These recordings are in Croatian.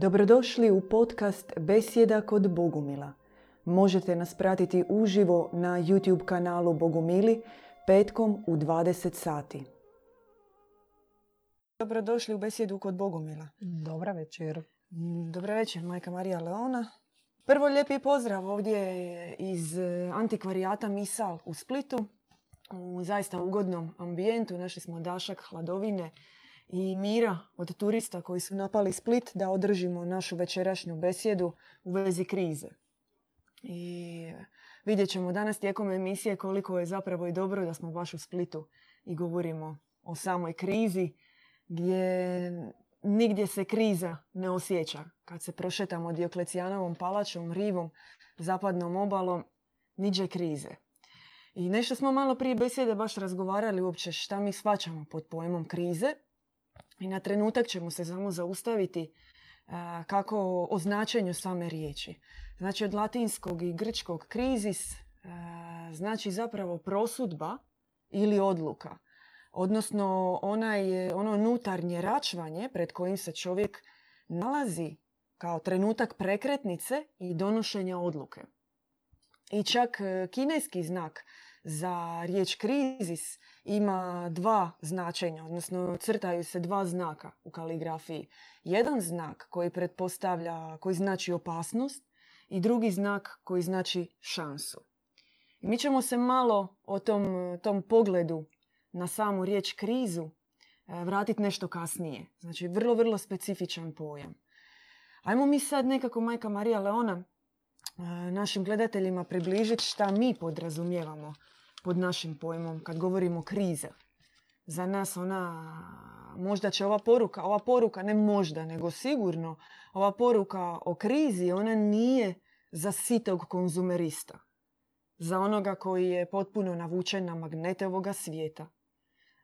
Dobrodošli u podcast Besjeda kod Bogumila. Možete nas pratiti uživo na YouTube kanalu Bogumili petkom u 20 sati. Dobrodošli u Besjedu kod Bogumila. Dobra večer. Dobra večer, majka Marija Leona. Prvo lijepi pozdrav ovdje iz antikvarijata Misal u Splitu. U zaista ugodnom ambijentu našli smo dašak hladovine i mira od turista koji su napali Split da održimo našu večerašnju besjedu u vezi krize. I vidjet ćemo danas tijekom emisije koliko je zapravo i dobro da smo baš u Splitu i govorimo o samoj krizi gdje nigdje se kriza ne osjeća. Kad se prošetamo Dioklecijanovom palačom, rivom, zapadnom obalom, niđe krize. I nešto smo malo prije besjede baš razgovarali uopće šta mi shvaćamo pod pojmom krize. I na trenutak ćemo se samo zaustaviti kako o značenju same riječi. Znači od latinskog i grčkog krizis znači zapravo prosudba ili odluka. Odnosno onaj, ono unutarnje račvanje pred kojim se čovjek nalazi kao trenutak prekretnice i donošenja odluke. I čak e, kineski znak za riječ krizis ima dva značenja, odnosno crtaju se dva znaka u kaligrafiji. Jedan znak koji pretpostavlja, koji znači opasnost i drugi znak koji znači šansu. Mi ćemo se malo o tom, tom pogledu na samu riječ krizu e, vratiti nešto kasnije. Znači vrlo, vrlo specifičan pojam. Ajmo mi sad nekako majka Marija Leona našim gledateljima približiti šta mi podrazumijevamo pod našim pojmom kad govorimo kriza. Za nas ona, možda će ova poruka, ova poruka ne možda, nego sigurno, ova poruka o krizi, ona nije za sitog konzumerista. Za onoga koji je potpuno navučen na magnete ovoga svijeta.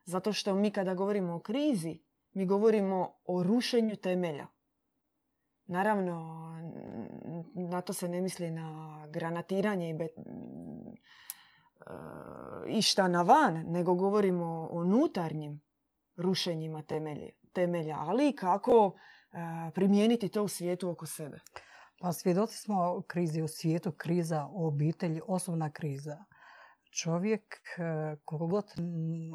Zato što mi kada govorimo o krizi, mi govorimo o rušenju temelja. Naravno, na to se ne misli na granatiranje i išta na van, nego govorimo o unutarnjim rušenjima temelja, ali kako primijeniti to u svijetu oko sebe. Pa svjedoci smo krizi u svijetu, kriza u obitelji, osobna kriza. Čovjek, e, koliko god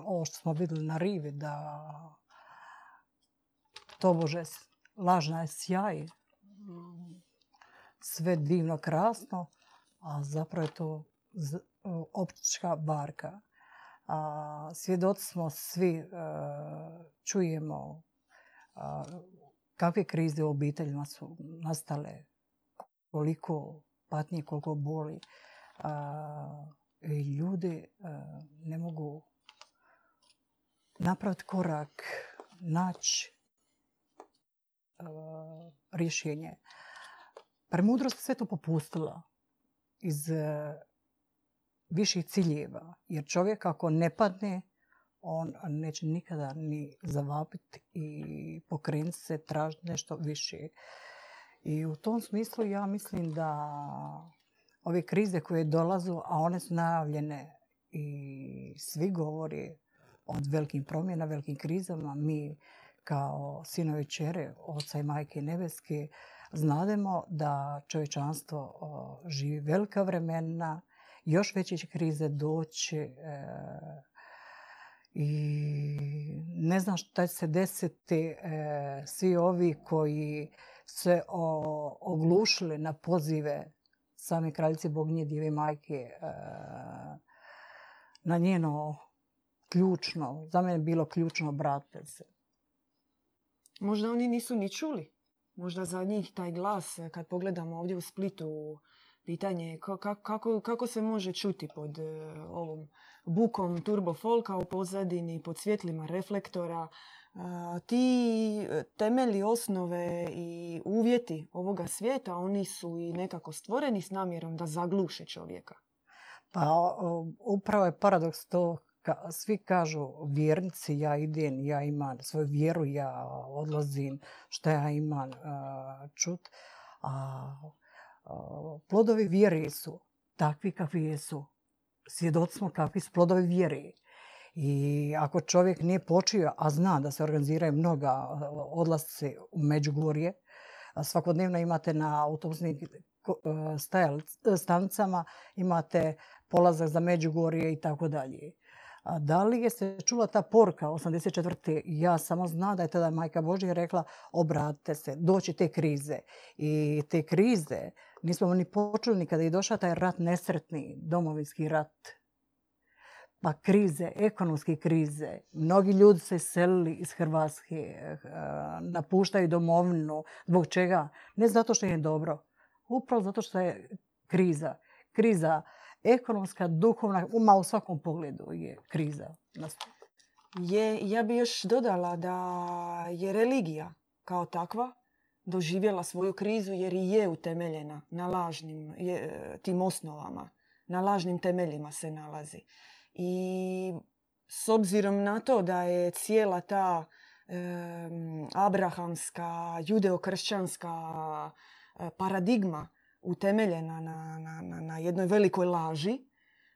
ovo što smo vidjeli na rivi, da to bože lažna je sjaj, sve divno, krasno, a zapravo je to optička varka. svjedoci smo svi, e, čujemo kakve krize u obiteljima su nastale, koliko patnje, koliko boli. I ljudi e, ne mogu napraviti korak, naći e, rješenje. Premudrost sve to popustila iz viših ciljeva. Jer čovjek ako ne padne, on neće nikada ni zavapiti i pokrenuti se, tražiti nešto više. I u tom smislu ja mislim da ove krize koje dolazu, a one su najavljene i svi govori o velikim promjena, velikim krizama, mi kao sinovi čere, oca i majke nebeske, znademo da čovječanstvo živi velika vremena, još veće će krize doći e, i ne znam šta će se desiti e, svi ovi koji se oglušili na pozive same kraljice Bognje Djeve Majke e, na njeno ključno, za mene bilo ključno obratite se. Možda oni nisu ni čuli. Možda za njih taj glas, kad pogledamo ovdje u Splitu, pitanje je kako, kako se može čuti pod e, ovom bukom turbo folka u pozadini, pod svjetlima reflektora. ti temelji, osnove i uvjeti ovoga svijeta, oni su i nekako stvoreni s namjerom da zagluše čovjeka. Pa upravo je paradoks to svi kažu vjernici, ja idem, ja imam svoju vjeru, ja odlazim, što ja imam čut. A plodovi vjere su takvi kakvi jesu. Svjedoci smo kakvi su plodovi vjere. I ako čovjek nije počio, a zna da se organiziraju mnoga odlasce u Međugorje, Svakodnevno imate na autobusnim stanicama, imate polazak za Međugorje i tako dalje. Da li je se čula ta porka 84. Ja samo znam da je tada majka Božja rekla obratite se, doći te krize. I te krize nismo ni počuli ni kada je došao taj rat nesretni, domovinski rat. Pa krize, ekonomske krize. Mnogi ljudi se selili iz Hrvatske, eh, napuštaju domovinu. Zbog čega? Ne zato što je dobro. Upravo zato što je kriza. Kriza ekonomska, duhovna, uma u svakom pogledu je kriza. Je, ja bi još dodala da je religija kao takva doživjela svoju krizu jer i je utemeljena na lažnim tim osnovama. Na lažnim temeljima se nalazi. I s obzirom na to da je cijela ta abrahamska, judeokršćanska e, paradigma utemeljena na, na, na jednoj velikoj laži.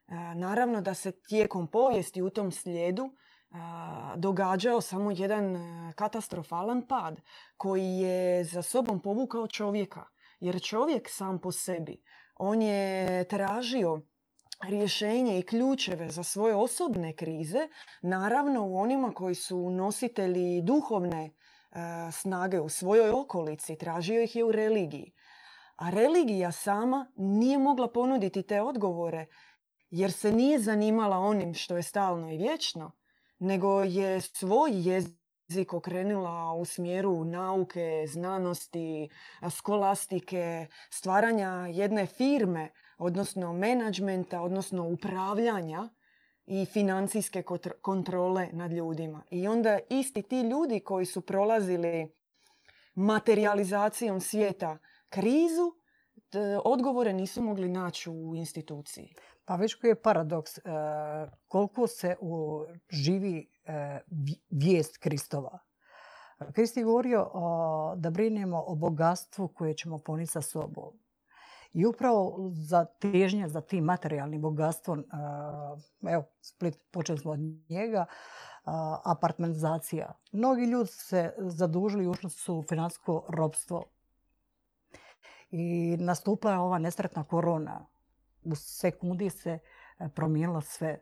E, naravno da se tijekom povijesti u tom slijedu e, događao samo jedan e, katastrofalan pad koji je za sobom povukao čovjeka. Jer čovjek sam po sebi, on je tražio rješenje i ključeve za svoje osobne krize, naravno u onima koji su nositelji duhovne snage u svojoj okolici, tražio ih je u religiji. A religija sama nije mogla ponuditi te odgovore jer se nije zanimala onim što je stalno i vječno, nego je svoj jezik okrenula u smjeru nauke, znanosti, skolastike, stvaranja jedne firme, odnosno menadžmenta, odnosno upravljanja i financijske kontrole nad ljudima. I onda isti ti ljudi koji su prolazili materializacijom svijeta krizu, odgovore nisu mogli naći u instituciji. Pa već koji je paradoks, e, koliko se živi e, vijest Kristova. Krist je govorio da brinemo o bogatstvu koje ćemo poniti sa sobom. I upravo za težnje za tim materijalnim bogatstvom, e, evo, Split, počeli smo od njega, apartmentizacija. Mnogi ljudi se zadužili i ušli su u financijsko robstvo i nastupila je ova nesretna korona. U sekundi se e, promijenilo sve.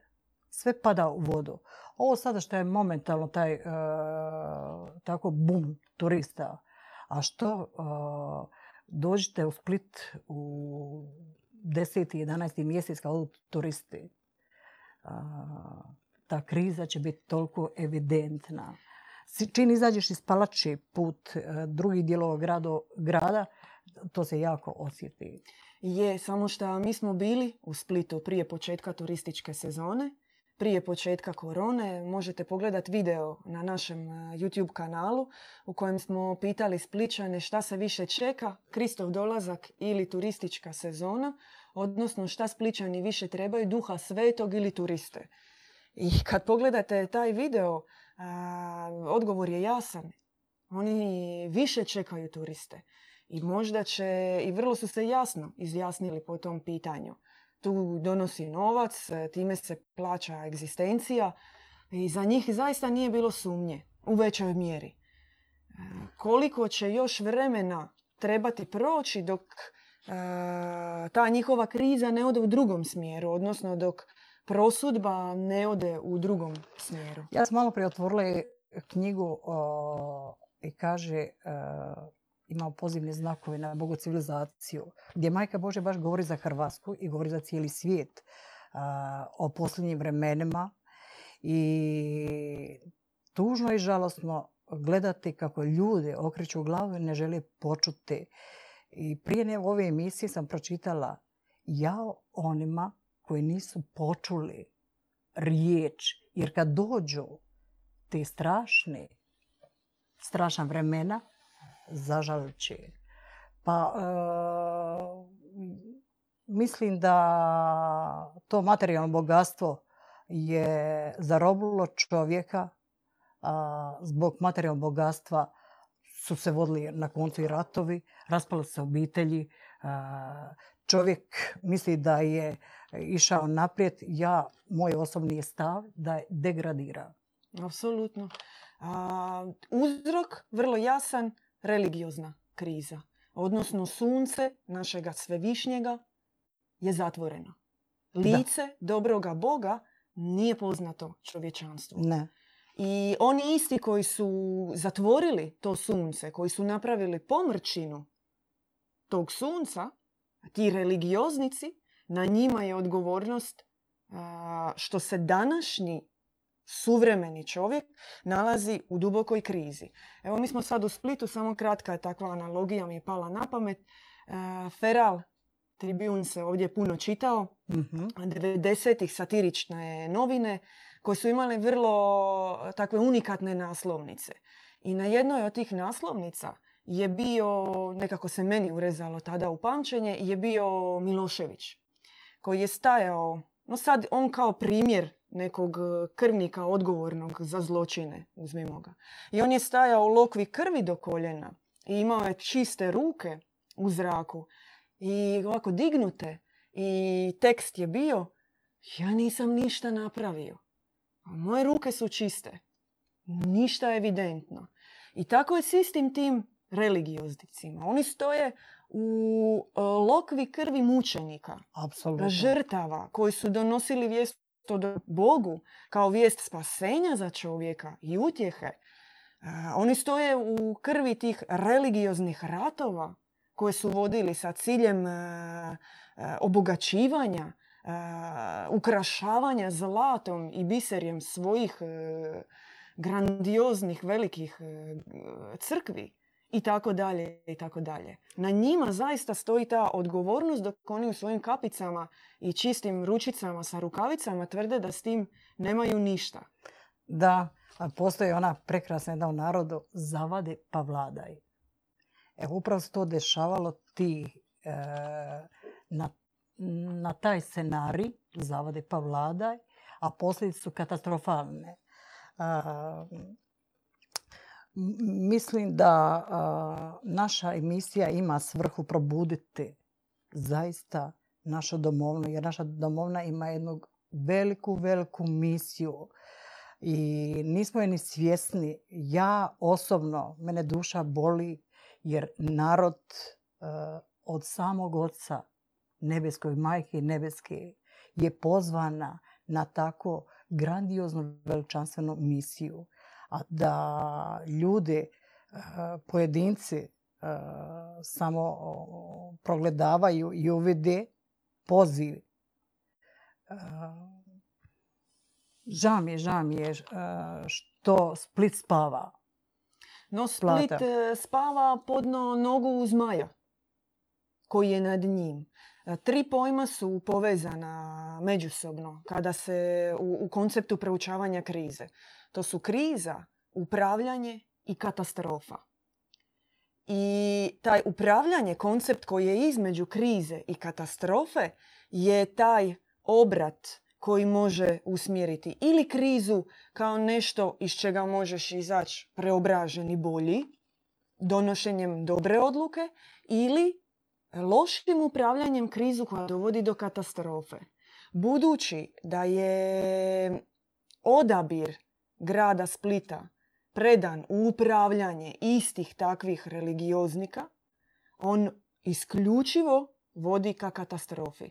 Sve pada u vodu. Ovo sada što je momentalno taj e, tako bum turista. A što uh, dođite u Split u 10. 11. mjesec kao turisti. ta kriza će biti toliko evidentna. Čim izađeš iz palači put drugih dijelova grada, to se jako osjeti. Je, samo što mi smo bili u Splitu prije početka turističke sezone, prije početka korone. Možete pogledati video na našem e, YouTube kanalu u kojem smo pitali Spličane šta se više čeka, Kristov dolazak ili turistička sezona, odnosno šta Spličani više trebaju, duha svetog ili turiste. I kad pogledate taj video, odgovor je jasan. Oni više čekaju turiste. I možda će, i vrlo su se jasno izjasnili po tom pitanju. Tu donosi novac, e, time se plaća egzistencija i za njih zaista nije bilo sumnje u većoj mjeri. E, koliko će još vremena trebati proći dok e, ta njihova kriza ne ode u drugom smjeru, odnosno dok prosudba ne ode u drugom smjeru. Ja sam malo prije otvorila knjigu i kaže imao pozivne znakove na bogu civilizaciju, gdje Majka Bože baš govori za Hrvatsku i govori za cijeli svijet o posljednjim vremenima i tužno i žalosno gledati kako ljudi okreću glavu i ne žele počuti. I prije ove emisije sam pročitala ja onima koji nisu počuli riječ. Jer kad dođu te strašne, strašna vremena, zažalči. Pa e, mislim da to materijalno bogatstvo je zarobilo čovjeka. zbog materijalnog bogatstva su se vodili na koncu i ratovi, raspale se obitelji. čovjek misli da je išao naprijed. Ja, moj osobni je stav da je degradira. Apsolutno. uzrok vrlo jasan religiozna kriza. odnosno sunce našega svevišnjega, je zatvoreno. Lice dobroga Boga nije poznato čovječanstvu. Ne. I oni isti koji su zatvorili to sunce, koji su napravili pomrčinu tog sunca, ti religioznici, na njima je odgovornost što se današnji suvremeni čovjek nalazi u dubokoj krizi. Evo mi smo sad u Splitu, samo kratka je takva analogija mi je pala na pamet. Feral Tribune se ovdje puno čitao, Mhm. 90-ih satirične novine koje su imale vrlo takve unikatne naslovnice. I na jednoj od tih naslovnica je bio, nekako se meni urezalo tada u pamćenje, je bio Milošević koji je stajao, no sad on kao primjer nekog krvnika odgovornog za zločine, uzmimo ga. I on je stajao u lokvi krvi do koljena i imao je čiste ruke u zraku i ovako dignute i tekst je bio ja nisam ništa napravio. A moje ruke su čiste. Ništa evidentno. I tako je s istim tim religioznicima. Oni stoje u e, lokvi krvi mučenika, žrtava koji su donosili vijest o Bogu kao vijest spasenja za čovjeka i utjehe. Oni stoje u krvi tih religioznih ratova koje su vodili sa ciljem obogaćivanja, ukrašavanja zlatom i biserjem svojih e, grandioznih velikih e, crkvi i tako dalje i tako dalje. Na njima zaista stoji ta odgovornost dok oni u svojim kapicama i čistim ručicama sa rukavicama tvrde da s tim nemaju ništa. Da, a postoji ona prekrasna jedna u narodu, zavadi pa vladaj. E, upravo se to dešavalo ti e, na, na taj scenarij, zavadi pa vladaj, a posljedice su katastrofalne. M- mislim da a, naša emisija ima svrhu probuditi zaista našu domovnu, jer naša domovna ima jednu veliku, veliku misiju i nismo je ni svjesni. Ja osobno, mene duša boli jer narod e, od samog oca nebeskoj majke i nebeske je pozvana na tako grandioznu veličanstvenu misiju. Da ljudi, e, pojedinci e, samo progledavaju i uvide poziv. E, Žao mi je, žao mi je što Split spava. No Split Plata. spava podno nogu zmaja koji je nad njim. Tri pojma su povezana međusobno kada se u, u konceptu proučavanja krize. To su kriza, upravljanje i katastrofa. I taj upravljanje, koncept koji je između krize i katastrofe je taj obrat koji može usmjeriti ili krizu kao nešto iz čega možeš izaći preobražen i bolji, donošenjem dobre odluke, ili lošim upravljanjem krizu koja dovodi do katastrofe. Budući da je odabir grada Splita predan u upravljanje istih takvih religioznika, on isključivo vodi ka katastrofi.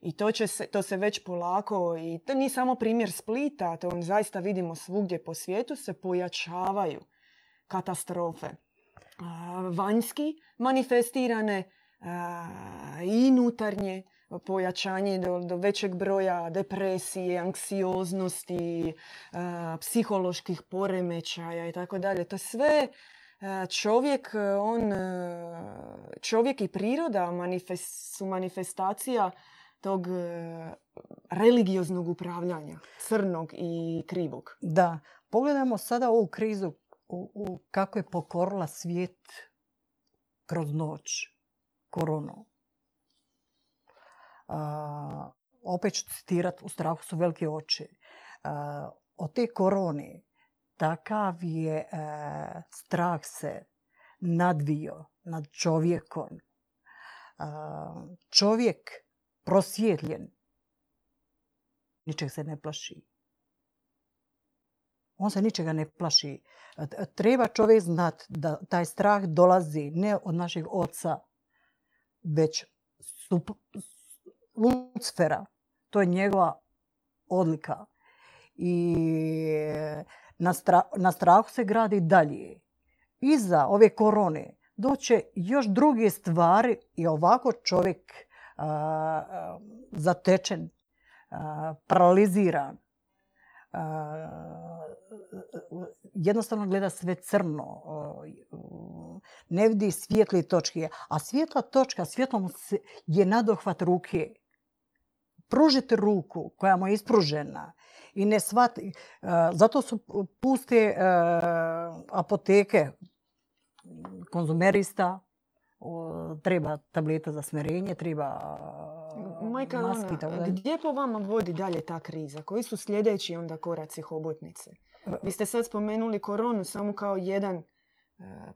I to, će se, to se već polako, i to nije samo primjer Splita, to on zaista vidimo svugdje po svijetu, se pojačavaju katastrofe. Vanjski manifestirane i unutarnje pojačanje do, do većeg broja depresije, anksioznosti, psiholoških poremećaja i tako dalje. To sve a, čovjek, on, a, čovjek i priroda manifes- su manifestacija tog e, religioznog upravljanja, crnog i krivog. Da, pogledajmo sada ovu krizu u, u kako je pokorila svijet kroz noć, koronu. A, opet ću citirati, u strahu su velike oči. A, od te korone takav je e, strah se nadvio nad čovjekom. Čovjek prosvjetljen ničeg se ne plaši. On se ničega ne plaši. Treba čovjek znat da taj strah dolazi ne od našeg oca, već Lucifera. To je njegova odlika. I na, na strahu se gradi dalje. Iza ove korone doće još druge stvari i ovako čovjek zatečen, paraliziran, jednostavno gleda sve crno, ne vidi svijetli točke. A svjetla točka, svjetlom je nadohvat ruke. Pružite ruku koja mu je ispružena i ne shvati. Zato su puste apoteke konzumerista, treba tableta za smerenje, treba Majka, maski. gdje po vama vodi dalje ta kriza? Koji su sljedeći onda koraci hobotnice? Vi ste sad spomenuli koronu samo kao jedan e,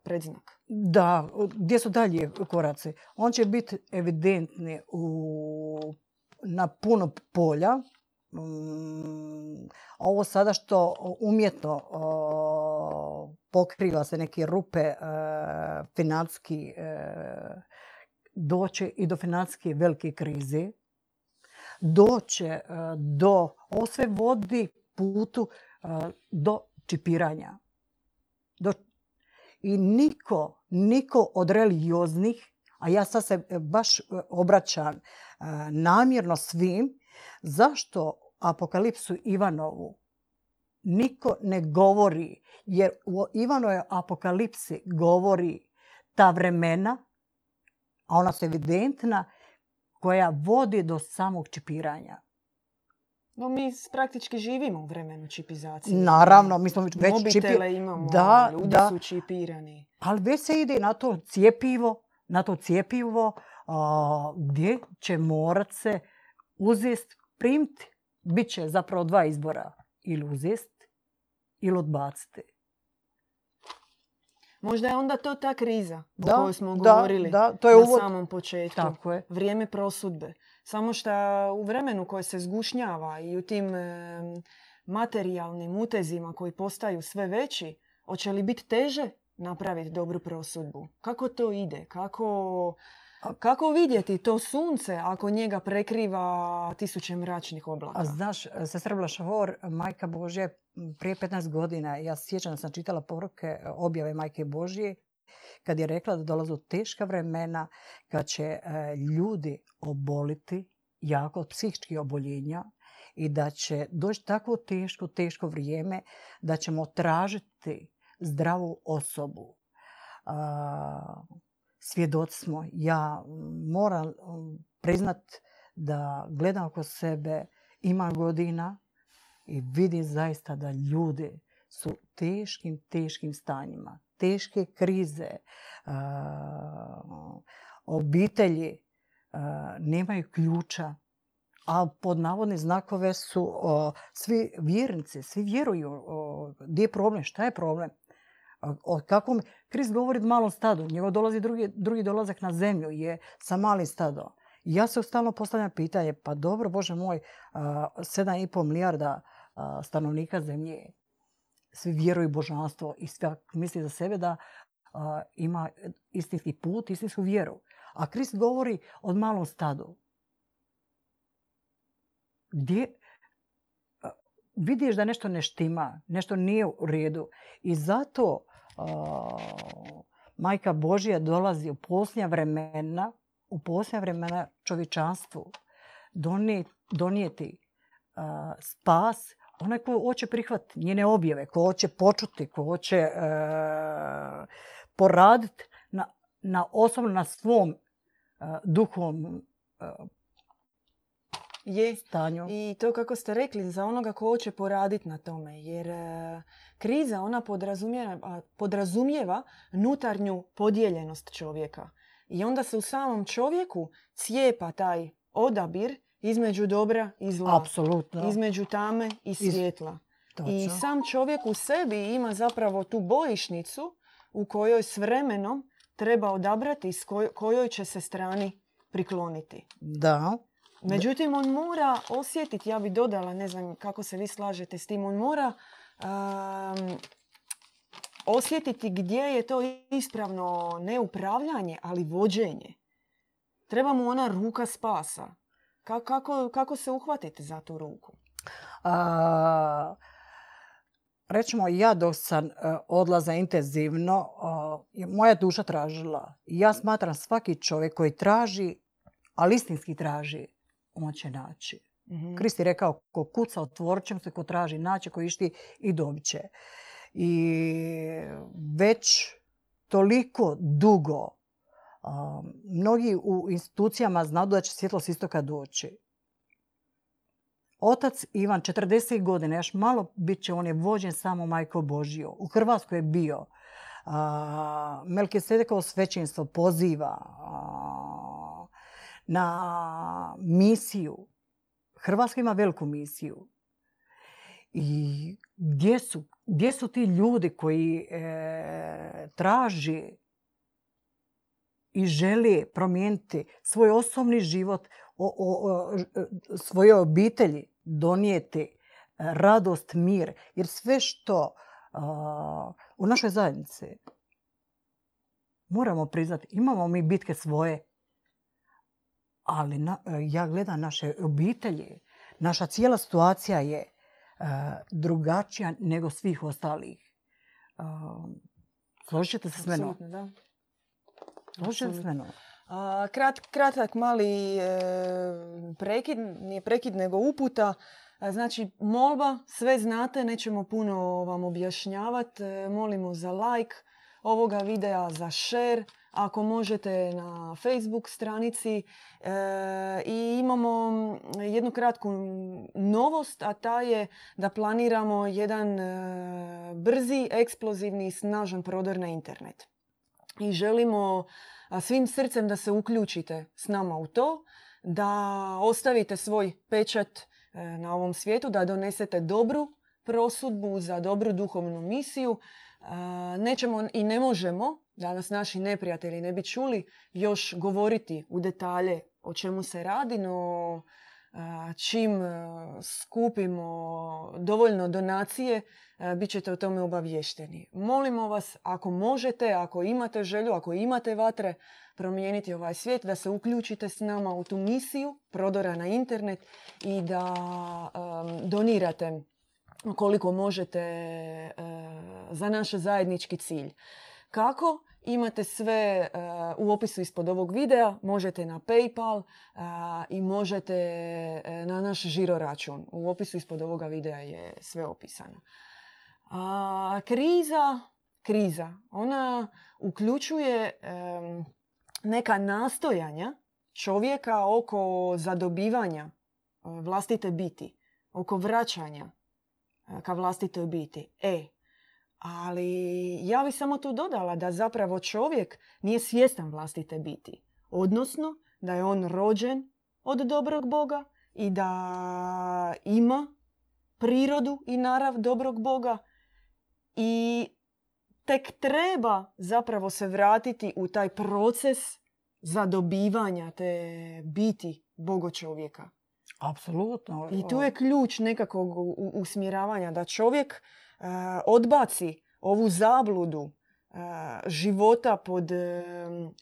predznak. Da, gdje su dalje koraci? On će biti evidentni u, na puno polja. Mm, ovo sada što umjetno pokriva se neke rupe e, financijski e, doće i do financijske velike krize. Doće do, ovo vodi putu do čipiranja. Do, I niko, niko od religioznih, a ja sad se baš obraćam namjerno svim, zašto apokalipsu Ivanovu niko ne govori, jer u Ivanove apokalipsi govori ta vremena, a ona su evidentna, koja vodi do samog čipiranja. No mi praktički živimo u vremenu čipizacije. Naravno, mi smo već Mobitele imamo, da, ljudi da. su čipirani. Ali već se ide na to cijepivo, na to cijepivo gdje će morat se uzest, primiti. Biće zapravo dva izbora. Ili uzest ili odbaciti. Možda je onda to ta kriza o kojoj smo govorili da, to je na samom početku. Tako je. Vrijeme prosudbe. Samo što u vremenu koje se zgušnjava i u tim materijalnim utezima koji postaju sve veći, hoće li biti teže napraviti dobru prosudbu? Kako to ide? Kako kako vidjeti to sunce ako njega prekriva tisuće mračnih oblaka? A znaš, sestra Blašavor, majka Božje, prije 15 godina, ja sjećam da sam čitala poruke objave majke Božje, kad je rekla da dolazu teška vremena, kad će e, ljudi oboliti jako od psihičkih oboljenja i da će doći tako teško, teško vrijeme da ćemo tražiti zdravu osobu svjedoci smo. Ja moram um, priznat da gledam oko sebe, ima godina i vidim zaista da ljudi su teškim, teškim stanjima, teške krize, obitelji nemaju ključa, a pod navodne znakove su svi vjernici, svi vjeruju. gdje je problem, šta je problem? O kakvom, Krist govori malom stadu, njegov dolazi drugi, drugi dolazak na zemlju je sa malim stadom. Ja se stalno postavljam pitanje, pa dobro, Bože moj, 7,5 milijarda stanovnika zemlje, svi vjeruju božanstvo i sve misli za sebe da ima istinski put, istinsku vjeru. A Krist govori o malom stadu. Gdje, vidiš da nešto ne štima, nešto nije u redu. I zato Majka Božja dolazi u posljednja vremena, u posljednja vremena čovječanstvu donijeti spas onaj ko hoće prihvatiti njene objave, ko hoće počuti, ko hoće e, poraditi na, na osobno na svom e, duhovnom e, je. stanju. I to kako ste rekli, za onoga ko hoće poraditi na tome. Jer e, kriza ona podrazumijeva, podrazumijeva nutarnju podijeljenost čovjeka. I onda se u samom čovjeku cijepa taj odabir između dobra i zla. Apsolutno. Između tame i svjetla. I sam čovjek u sebi ima zapravo tu bojišnicu u kojoj s vremenom treba odabrati s kojoj će se strani prikloniti. Da. Međutim, on mora osjetiti, ja bi dodala, ne znam kako se vi slažete s tim, on mora osjetiti gdje je to ispravno ne upravljanje, ali vođenje. Treba mu ona ruka spasa. Kako, kako se uhvatiti za tu ruku? A, Recimo, ja dok sam e, odlaza intenzivno, moja duša tražila. Ja smatram svaki čovjek koji traži, ali istinski traži, on će naći. mm Kristi rekao, ko kuca otvorit će se, ko traži naći, ko išti i dobit će. I već toliko dugo mnogi u institucijama znaju da će svjetlost istoka doći. Otac Ivan, 40 godina, još malo bit će, on je vođen samo majko Božio. U Hrvatskoj je bio. Melkisedekovo svećenstvo poziva na misiju. Hrvatska ima veliku misiju. I gdje su, gdje su ti ljudi koji e, traži i želi promijeniti svoj osobni život, o, o, svoje obitelji, donijeti radost, mir. Jer sve što u našoj zajednici moramo priznati, imamo mi bitke svoje, ali ja gledam naše obitelji, naša cijela situacija je drugačija nego svih ostalih. Složit ćete se s menom? S menom? Krat, kratak mali e, prekid, nije prekid nego uputa. Znači, molba, sve znate, nećemo puno vam objašnjavati. E, molimo za like ovoga videa, za share, ako možete na Facebook stranici. E, I imamo jednu kratku novost, a ta je da planiramo jedan brzi, eksplozivni, snažan prodor na internet. I želimo svim srcem da se uključite s nama u to, da ostavite svoj pečat e, na ovom svijetu, da donesete dobru prosudbu za dobru duhovnu misiju. E, nećemo i ne možemo, da nas naši neprijatelji ne bi čuli, još govoriti u detalje o čemu se radi, no čim e, skupimo dovoljno donacije, e, bit ćete o tome obavješteni. Molimo vas, ako možete, ako imate želju, ako imate vatre, promijeniti ovaj svijet, da se uključite s nama u tu misiju prodora na internet i da donirate koliko možete e, za naš zajednički cilj. Kako? Imate sve uh, u opisu ispod ovog videa, možete na Paypal uh, i možete uh, na naš žiro račun. U opisu ispod ovoga videa je sve opisano. A, kriza, kriza, ona uključuje neka nastojanja čovjeka oko zadobivanja vlastite biti, oko vraćanja ka vlastitoj biti. E, ali ja bih samo tu dodala da zapravo čovjek nije svjestan vlastite biti. Odnosno da je on rođen od dobrog Boga i da ima prirodu i narav dobrog Boga i tek treba zapravo se vratiti u taj proces zadobivanja te biti Bogo čovjeka. Apsolutno. I tu je ključ nekakvog usmjeravanja da čovjek odbaci ovu zabludu života pod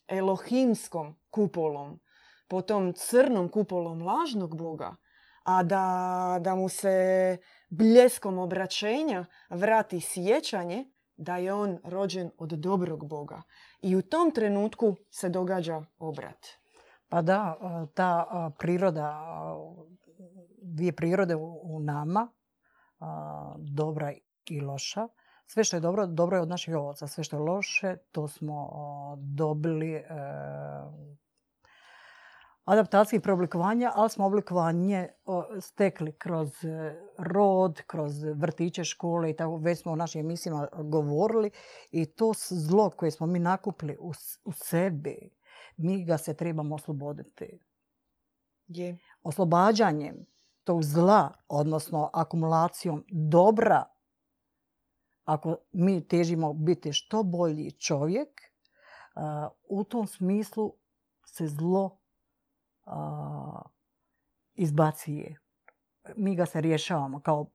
elohimskom kupolom, pod tom crnom kupolom lažnog Boga, a da, da mu se bljeskom obraćenja vrati sjećanje da je on rođen od dobrog Boga. I u tom trenutku se događa obrat. Pa da, ta priroda, dvije prirode u nama, dobra i loša. Sve što je dobro, dobro je od naših ovoca. Sve što je loše, to smo dobili e, adaptacijskih preoblikovanja, ali smo oblikovanje stekli kroz e, rod, kroz vrtiće, škole i tako. Već smo u našim emisijama govorili i to zlo koje smo mi nakupili u, u sebi, mi ga se trebamo osloboditi. Je. Oslobađanjem tog zla, odnosno akumulacijom dobra ako mi težimo biti što bolji čovjek, u tom smislu se zlo izbacuje. Mi ga se rješavamo kao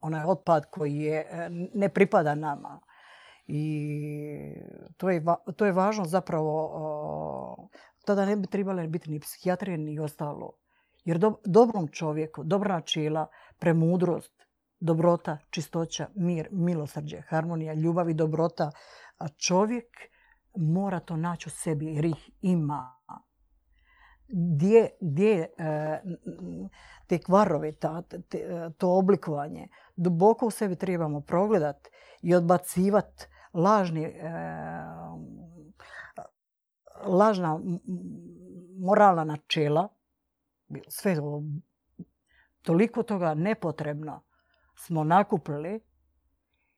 onaj otpad koji je, e, ne pripada nama. I to je, to je važno zapravo, tada ne bi trebali biti ni psihijatrije ni ostalo. Jer dobrom čovjeku, dobra načela, premudrost, dobrota, čistoća, mir, milosrđe, harmonija, ljubav i dobrota, a čovjek mora to naći u sebi jer ih ima. Gdje, gdje e, te kvarove, ta, to oblikovanje, duboko u sebi trebamo progledati i odbacivati lažni, e, lažna moralna načela, sve toliko toga nepotrebno smo nakupili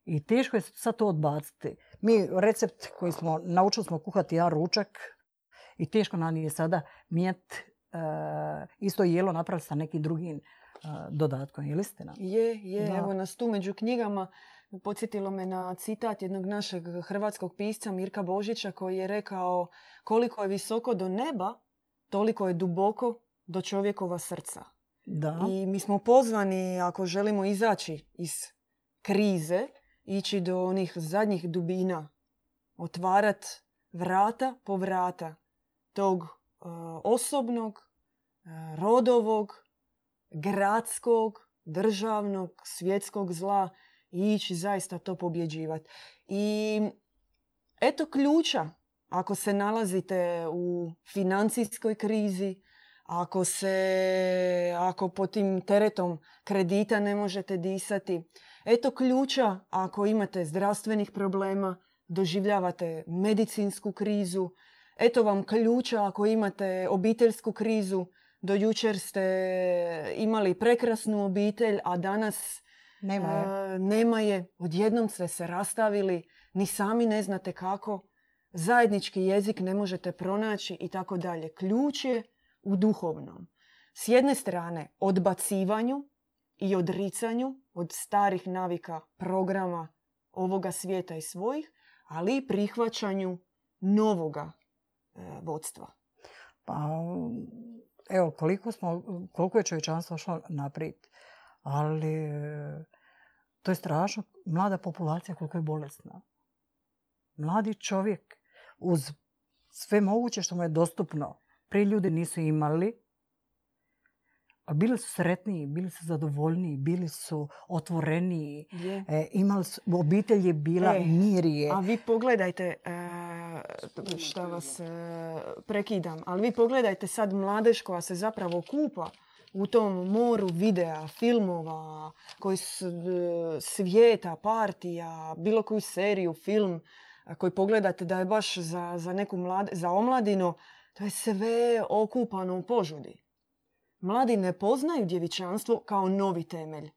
i teško je sad to odbaciti. Mi recept koji smo, naučili smo kuhati jedan ručak i teško nam je sada mijet e, isto jelo napraviti sa nekim drugim uh, dodatkom. Je li istina? Je, je. Evo nas tu među knjigama podsjetilo me na citat jednog našeg hrvatskog pisca Mirka Božića koji je rekao koliko je visoko do neba, toliko je duboko do čovjekova srca. Da. I mi smo pozvani, ako želimo izaći iz krize, ići do onih zadnjih dubina, otvarat vrata po vrata tog uh, osobnog, uh, rodovog, gradskog, državnog, svjetskog zla i ići zaista to pobjeđivati. I eto ključa ako se nalazite u financijskoj krizi, ako se, ako pod tim teretom kredita ne možete disati. Eto ključa ako imate zdravstvenih problema, doživljavate medicinsku krizu. Eto vam ključa ako imate obiteljsku krizu. Do jučer ste imali prekrasnu obitelj, a danas nema je. nema je. Odjednom ste se rastavili, ni sami ne znate kako. Zajednički jezik ne možete pronaći i tako dalje. Ključ je u duhovnom. S jedne strane odbacivanju i odricanju od starih navika programa ovoga svijeta i svojih, ali i prihvaćanju novoga e, vodstva. Pa, evo, koliko, smo, koliko je čovječanstvo šlo naprijed. Ali to je strašno. Mlada populacija koliko je bolesna. Mladi čovjek uz sve moguće što mu je dostupno prije ljudi nisu imali, a bili su sretniji, bili su zadovoljniji, bili su otvoreniji, e, imali su, obitelj je bila e, mirije. A vi pogledajte, e, šta vas prekidam, ali vi pogledajte sad mladež koja se zapravo kupa u tom moru videa, filmova, koji su, svijeta, partija, bilo koju seriju, film koji pogledate da je baš za, za neku mlade, za omladinu, to je sve okupano u požudi. Mladi ne poznaju djevičanstvo kao novi temelj.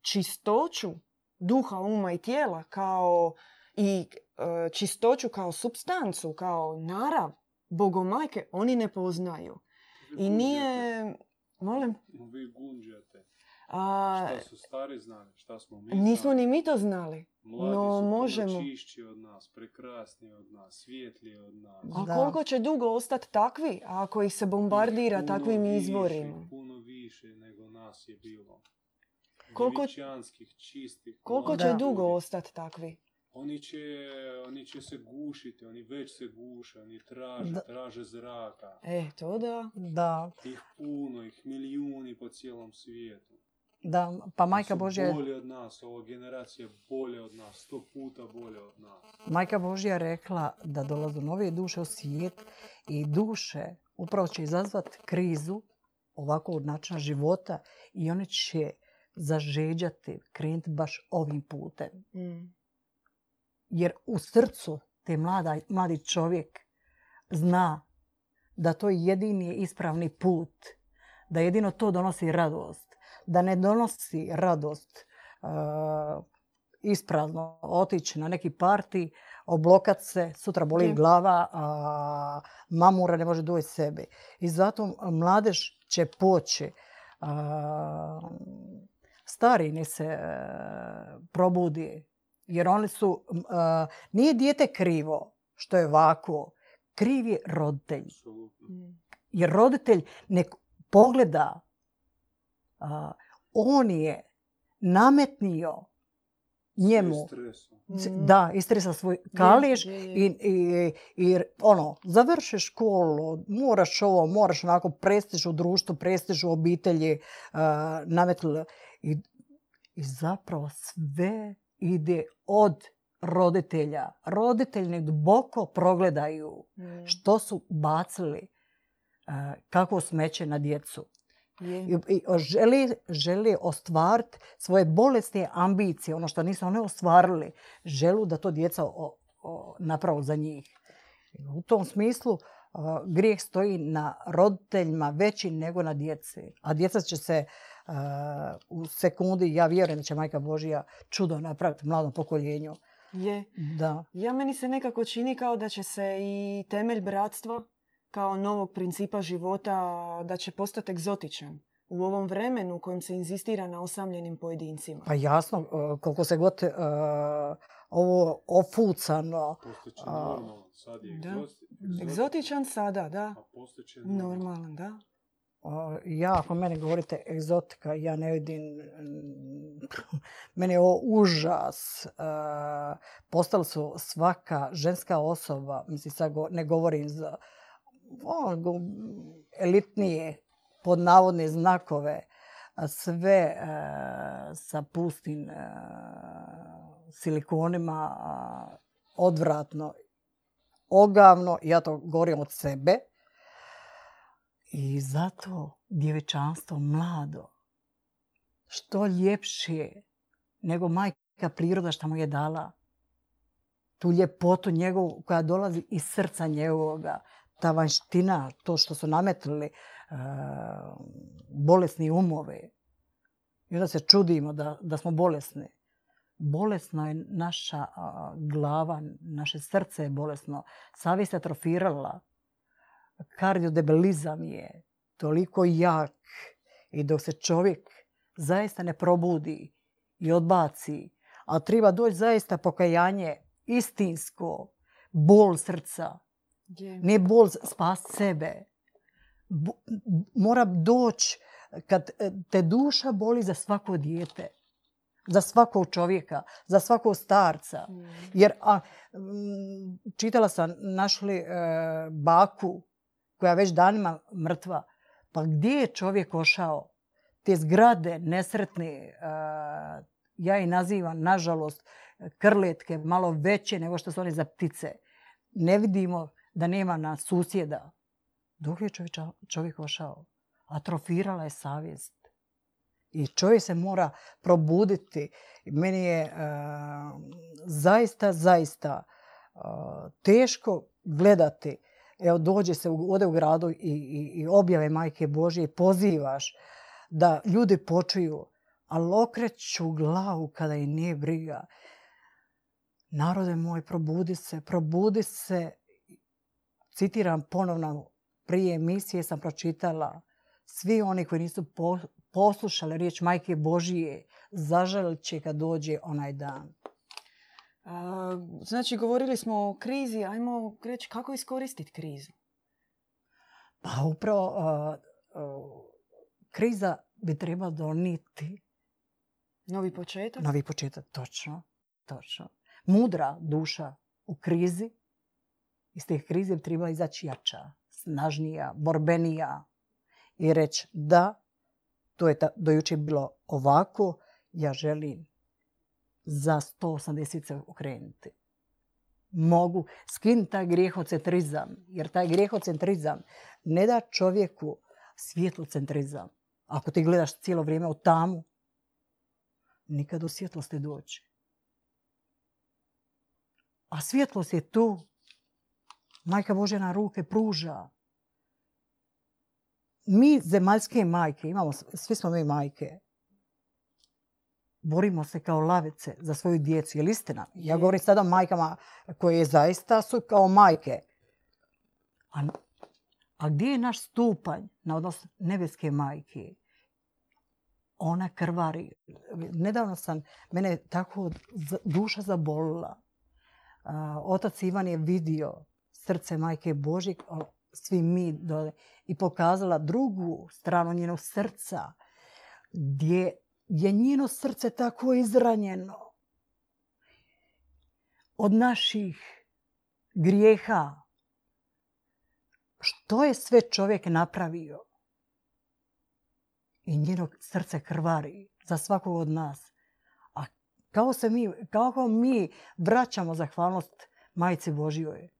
Čistoću duha, uma i tijela kao i e, čistoću kao substancu, kao narav, bogomajke, oni ne poznaju. I nije... Molim? Vi gunđate. A, šta su stari znali, šta smo mi Nismo ni mi to znali. Mladi no, su možemo. čišći od nas, prekrasniji od nas, svjetliji od nas. A koliko će dugo ostati takvi ako ih se bombardira takvim više, izvorima? Puno više nego nas je bilo. Koliko, čistih. Koliko će dugo ostati takvi? Oni će, oni će se gušiti, oni već se guše, oni traže, traže zraka. E, to da. Da. Ih puno, ih milijuni po cijelom svijetu. Da, pa majka Božja... bolje od nas, ova generacija bolje od nas, sto puta bolje od nas. Majka Božja rekla da dolazu nove duše u svijet i duše upravo će izazvati krizu ovakvog načina života i one će zažeđati, krenuti baš ovim putem. Mm. Jer u srcu te mlada, mladi čovjek zna da to je jedini ispravni put, da jedino to donosi radost da ne donosi radost uh, isprazno otići na neki parti, oblokat se, sutra boli glava, a mamura ne može doći sebi. I zato mladež će poći. stari ne se e, probudi. Jer oni su, nije dijete krivo što je ovako. Kriv je roditelj. Jer roditelj ne pogleda on je nametnio njemu. Mm. Da, istresa svoj kališ i, i, i ono, završiš školu, moraš ovo, moraš onako prestiž u društvu, prestiž u obitelji, uh. I, I zapravo sve ide od roditelja. Roditelji nek duboko progledaju Mm. što su bacili uh, kako smeće na djecu. Je. I, želi, želi ostvariti svoje bolesne ambicije, ono što nisu one ostvarili, želu da to djeca o, o, naprave za njih. U tom smislu a, grijeh stoji na roditeljima veći nego na djeci. A djeca će se a, u sekundi, ja vjerujem da će Majka Božija čudo napraviti mladom pokoljenju. Je. Da. Ja meni se nekako čini kao da će se i temelj bratstva kao novog principa života da će postati egzotičan u ovom vremenu u kojem se inzistira na osamljenim pojedincima. Pa jasno, a, koliko se god a, ovo ofucano, Postaće A, normalan. Sad je da. egzotičan. Egzotičan sada, da. A normalan. Da. A, Ja, ako mene govorite egzotika, ja ne vidim, meni je ovo užas. A, Postali su svaka ženska osoba, mislim sad go- ne govorim za ono, elitnije, pod navodne znakove, sve a, sa pustim a, silikonima, odvratno, ogavno, ja to govorim od sebe. I zato djevečanstvo mlado, što ljepše nego majka priroda što mu je dala. Tu ljepotu njegovu koja dolazi iz srca njegovoga, ta vanština, to što su nametili e, bolesni umove. I onda se čudimo da, da smo bolesni. Bolesna je naša glava, naše srce je bolesno. Savjest je atrofirala kardiodebelizam je toliko jak i dok se čovjek zaista ne probudi i odbaci, a treba doći zaista pokajanje istinsko, bol srca, Je. ne bol spas sebe. Bo- mora doći kad e, te duša boli za svako dijete, za svakog čovjeka, za svakog starca. Jer a, mm, čitala sam, našli e, baku koja je već danima mrtva. Pa gdje je čovjek ošao? Te zgrade nesretne, e, ja ih nazivam, nažalost, krletke, malo veće nego što su one za ptice. Ne vidimo da nema na susjeda. Dok je čovjek ošao? Atrofirala je savjest. I čovjek se mora probuditi. Meni je e, zaista, zaista e, teško gledati. Evo dođe se ode u gradu i, i, i objave Majke Božje i pozivaš da ljudi počuju, ali okreću glavu kada i nije briga. Narode moj, probudi se, probudi se. Citiram ponovno, prije emisije sam pročitala, svi oni koji nisu po- poslušali riječ Majke Božije, zažalit će kad dođe onaj dan. A, znači, govorili smo o krizi, ajmo reći kako iskoristiti krizu. Pa upravo a, a, kriza bi trebala doniti Novi početak. novi početak. Točno, točno. Mudra duša u krizi, iz te krize bi trebala izaći jača, snažnija, borbenija i reći da, to je ta, do jučer bilo ovako, ja želim za 180 se okrenuti. Mogu skinuti taj grijehocentrizam, jer taj grijehocentrizam ne da čovjeku svjetlocentrizam. Ako ti gledaš cijelo vrijeme u tamu, nikad do svjetlosti doći. A svjetlost je tu. Majka Božja na ruke pruža. Mi, zemaljske majke, imamo, svi smo mi majke, borimo se kao lavice za svoju djecu. Je li istina? Ja govorim sada o majkama koje zaista su kao majke. A, a gdje je naš stupanj na odnos nebeske majke? Ona krvari. Nedavno sam, mene tako duša zabolila. Otac Ivan je vidio srce majke Božje, svi mi dole, i pokazala drugu stranu njenog srca gdje je njeno srce tako izranjeno od naših grijeha. Što je sve čovjek napravio? I njeno srce krvari za svakog od nas. A kao se mi, kako mi vraćamo zahvalnost Majci Božjoj?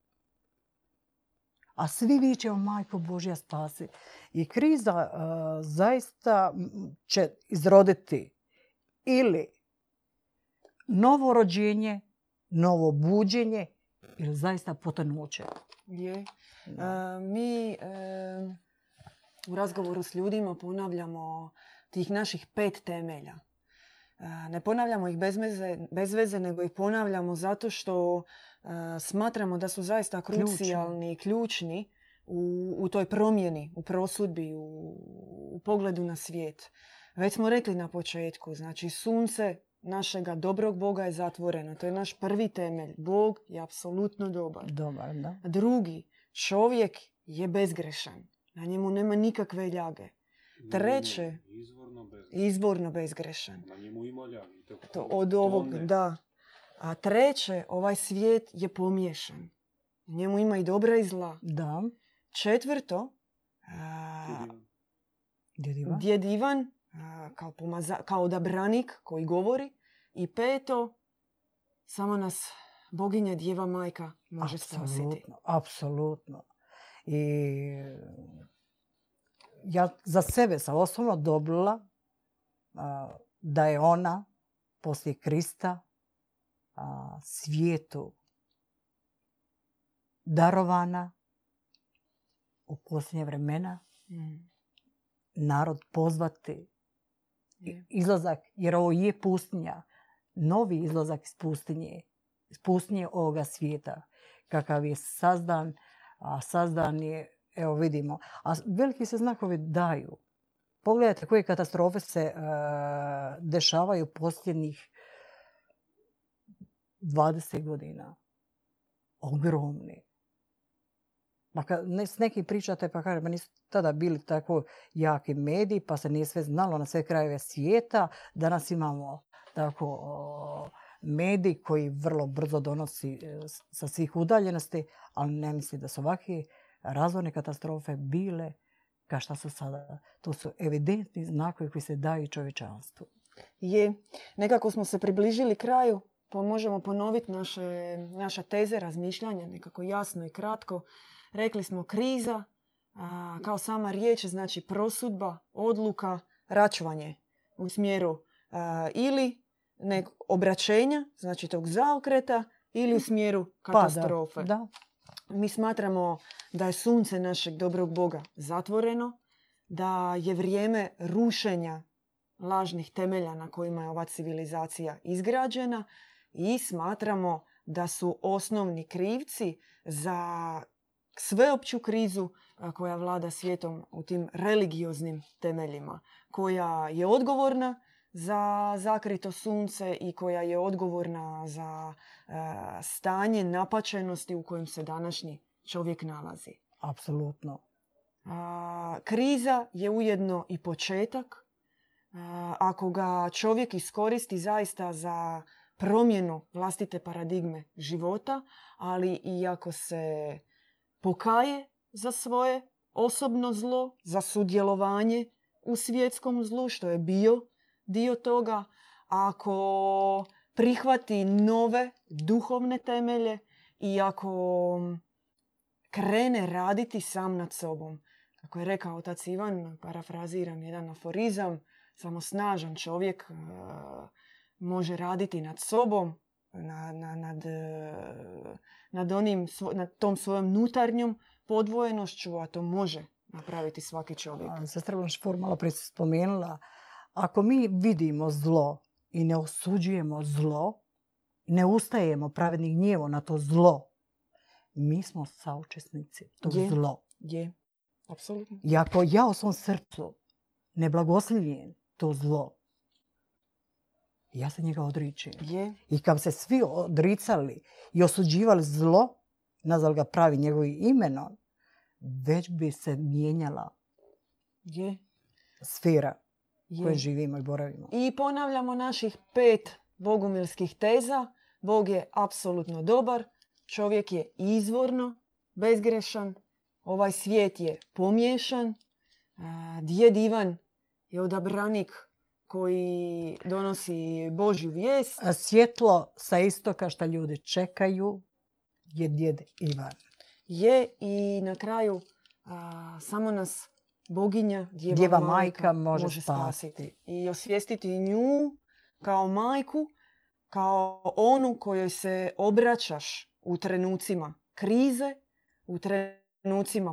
A svi vičemo Majko Božja spasi. I kriza uh, zaista će izroditi ili novo rođenje, novo buđenje ili zaista. Je. Da. E, mi e, u razgovoru s ljudima ponavljamo tih naših pet temelja. E, ne ponavljamo ih bez veze, bez veze, nego ih ponavljamo zato što e, smatramo da su zaista krucijalni i ključni u, u toj promjeni, u prosudbi, u, u pogledu na svijet. Već smo rekli na početku, znači sunce našega dobrog Boga je zatvoreno. To je naš prvi temelj. Bog je apsolutno dobar. Dobar, da. Drugi, čovjek je bezgrešan. Na njemu nema nikakve ljage. Treće. Izvorno bezgrešan. Na njemu ima ljagi. To, od ovog, da. A treće, ovaj svijet je pomiješan. U njemu ima i dobra i zla. Da. Četvrto, a, Vidim. Djed Ivan? djed Ivan a, kao, pomaza, kao odabranik koji govori. I peto, samo nas boginja Djeva Majka može spasiti. Apsolutno, apsolutno. I ja za sebe sam osobno dobila a, da je ona poslije Krista svijetu darovana u posljednje vremena Mm. narod pozvati izlazak, jer ovo je pustinja, novi izlazak iz pustinje, iz pustinje ovoga svijeta, kakav je sazdan, a sazdan je, evo vidimo, a veliki se znakovi daju. Pogledajte koje katastrofe se e, dešavaju posljednjih 20 godina. Ogromni. Pa kad ne, s nekim pričate pa kaže, nisu tada bili tako jaki mediji, pa se nije sve znalo na sve krajeve svijeta. Danas imamo tako o, medij koji vrlo brzo donosi e, sa svih udaljenosti, ali ne mislim da su ovakve razvojne katastrofe bile kao što su sada. To su evidentni znakovi koji se daju čovječanstvu. Je. Nekako smo se približili kraju, možemo ponoviti naše, naša teze, razmišljanja, nekako jasno i kratko. Rekli smo kriza, a, kao sama riječ, znači prosudba, odluka, račvanje u smjeru a, ili nek obraćenja, znači tog zaokreta, ili u smjeru katastrofe. Pa Da, Mi smatramo da je sunce našeg dobrog Boga zatvoreno, da je vrijeme rušenja lažnih temelja na kojima je ova civilizacija izgrađena i smatramo da su osnovni krivci za sveopću krizu koja vlada svijetom u tim religioznim temeljima, koja je odgovorna za zakrito sunce i koja je odgovorna za e, stanje napačenosti u kojem se današnji čovjek nalazi. apsolutno. A, kriza je ujedno i početak. A, ako ga čovjek iskoristi zaista za promjenu vlastite paradigme života, ali i ako se pokaje za svoje osobno zlo, za sudjelovanje u svjetskom zlu, što je bio dio toga, ako prihvati nove duhovne temelje i ako krene raditi sam nad sobom. Kako je rekao otac Ivan, parafraziram jedan aforizam, samo snažan čovjek e, može raditi nad sobom, na, na, nad, e, nad, onim, nad tom svojom nutarnjom podvojenošću, a to može napraviti svaki čovjek. Sestra Blanšfor malo prije si spomenula, ako mi vidimo zlo i ne osuđujemo zlo, ne ustajemo pravednih gnjevo na to zlo, mi smo saučesnici tog Je. zlo. Je, apsolutno. I ako ja u svom srcu ne blagoslivljen to zlo, ja se njega odričem. Je, I kad se svi odricali i osuđivali zlo, nazvali ga pravi njegovim imenom, već bi se mijenjala je. sfera. koje živimo i boravimo. I ponavljamo naših pet bogumilskih teza. Bog je apsolutno dobar, čovjek je izvorno bezgrešan, ovaj svijet je pomiješan, djed Ivan je odabranik koji donosi Božju vijest. A svjetlo sa istoka što ljudi čekaju je djed Ivan. Je i na kraju samo nas boginja, djeva, majka, može, spasiti. I osvijestiti nju kao majku, kao onu kojoj se obraćaš u trenucima krize, u trenucima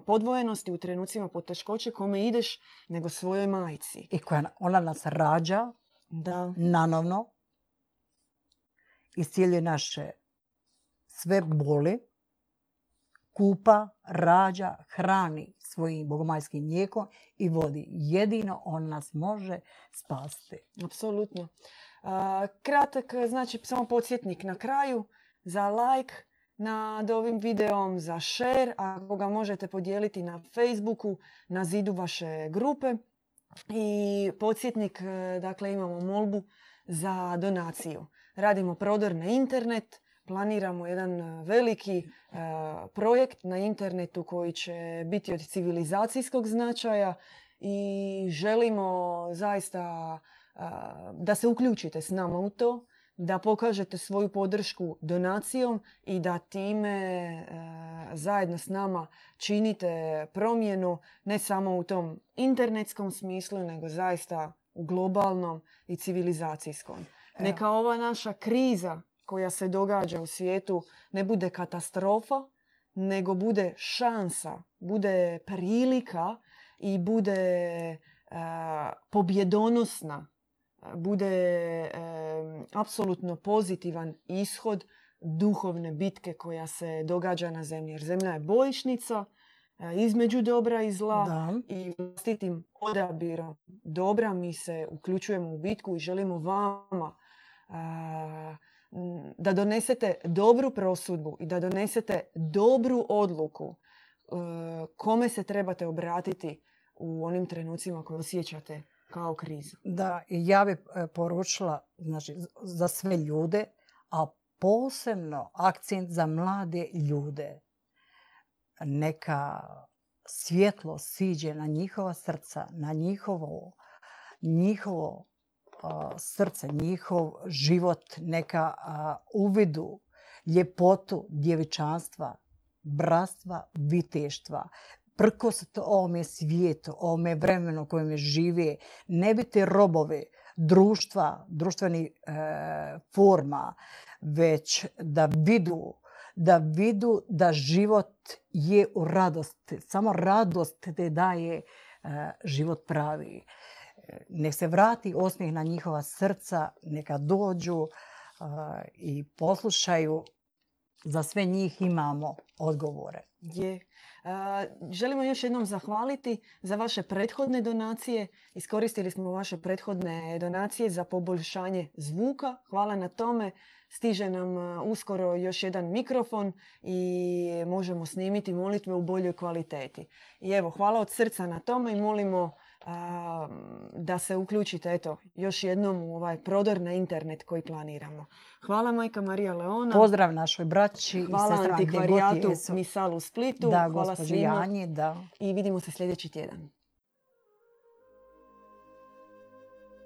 podvojenosti, u trenucima poteškoće, kome ideš nego svojoj majci. I koja ona nas rađa da. nanovno, iscijeljuje naše sve boli, kupa, rađa, hrani svojim bogomajskim mlijekom i vodi. Jedino on nas može spasiti. Apsolutno. Kratak, znači samo podsjetnik na kraju za like nad ovim videom, za share, ako ga možete podijeliti na Facebooku, na zidu vaše grupe. I podsjetnik, e, dakle imamo molbu za donaciju. Radimo prodor na internet, planiramo jedan e, veliki e, projekt na internetu koji će biti od civilizacijskog značaja i želimo zaista da se uključite s nama u to, da pokažete svoju podršku donacijom i da time e, zajedno s nama činite promjenu ne samo u tom internetskom smislu, nego zaista u globalnom i civilizacijskom. Neka ova naša kriza koja se događa u svijetu ne bude katastrofa, nego bude šansa, bude prilika i bude pobjedonosna bude e, apsolutno pozitivan ishod duhovne bitke koja se događa na zemlji. Jer zemlja je bojišnica između dobra i zla da. i vlastitim odabirom dobra mi se uključujemo u bitku i želimo vama da donesete dobru prosudbu i da donesete dobru odluku e, kome se trebate obratiti u onim trenucima koje osjećate kao krizu. Da, ja bih e, poručila znači, za sve ljude, a posebno akcent za mlade ljude. Neka svjetlo siđe na njihova srca, na njihovo, njihovo srce, njihov život, neka uvidu ljepotu djevičanstva, bratstva, viteštva, prkositi ovome svijetu, ovome vremenu u kojem žive, ne biti robove društva, društvenih e, forma, već da vidu da vidu da život je u radosti. Samo radost te daje e, život pravi. Nek se vrati osmijeh na njihova srca, neka dođu e, i poslušaju. Za sve njih imamo odgovore. Je. Želimo još jednom zahvaliti za vaše prethodne donacije. Iskoristili smo vaše prethodne donacije za poboljšanje zvuka. Hvala na tome. Stiže nam uskoro još jedan mikrofon i možemo snimiti molitve u boljoj kvaliteti. I evo, hvala od srca na tome i molimo da se uključite eto, još jednom u ovaj prodor na internet koji planiramo. Hvala majka Marija Leona. Pozdrav našoj braći Hvala i antikvarijatu Misal u Splitu. Da, Hvala svima. da. I vidimo se sljedeći tjedan.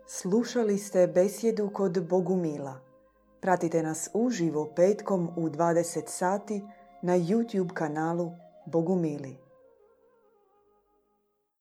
Slušali ste besjedu kod Bogumila. Pratite nas uživo petkom u 20 sati na YouTube kanalu Bogumili.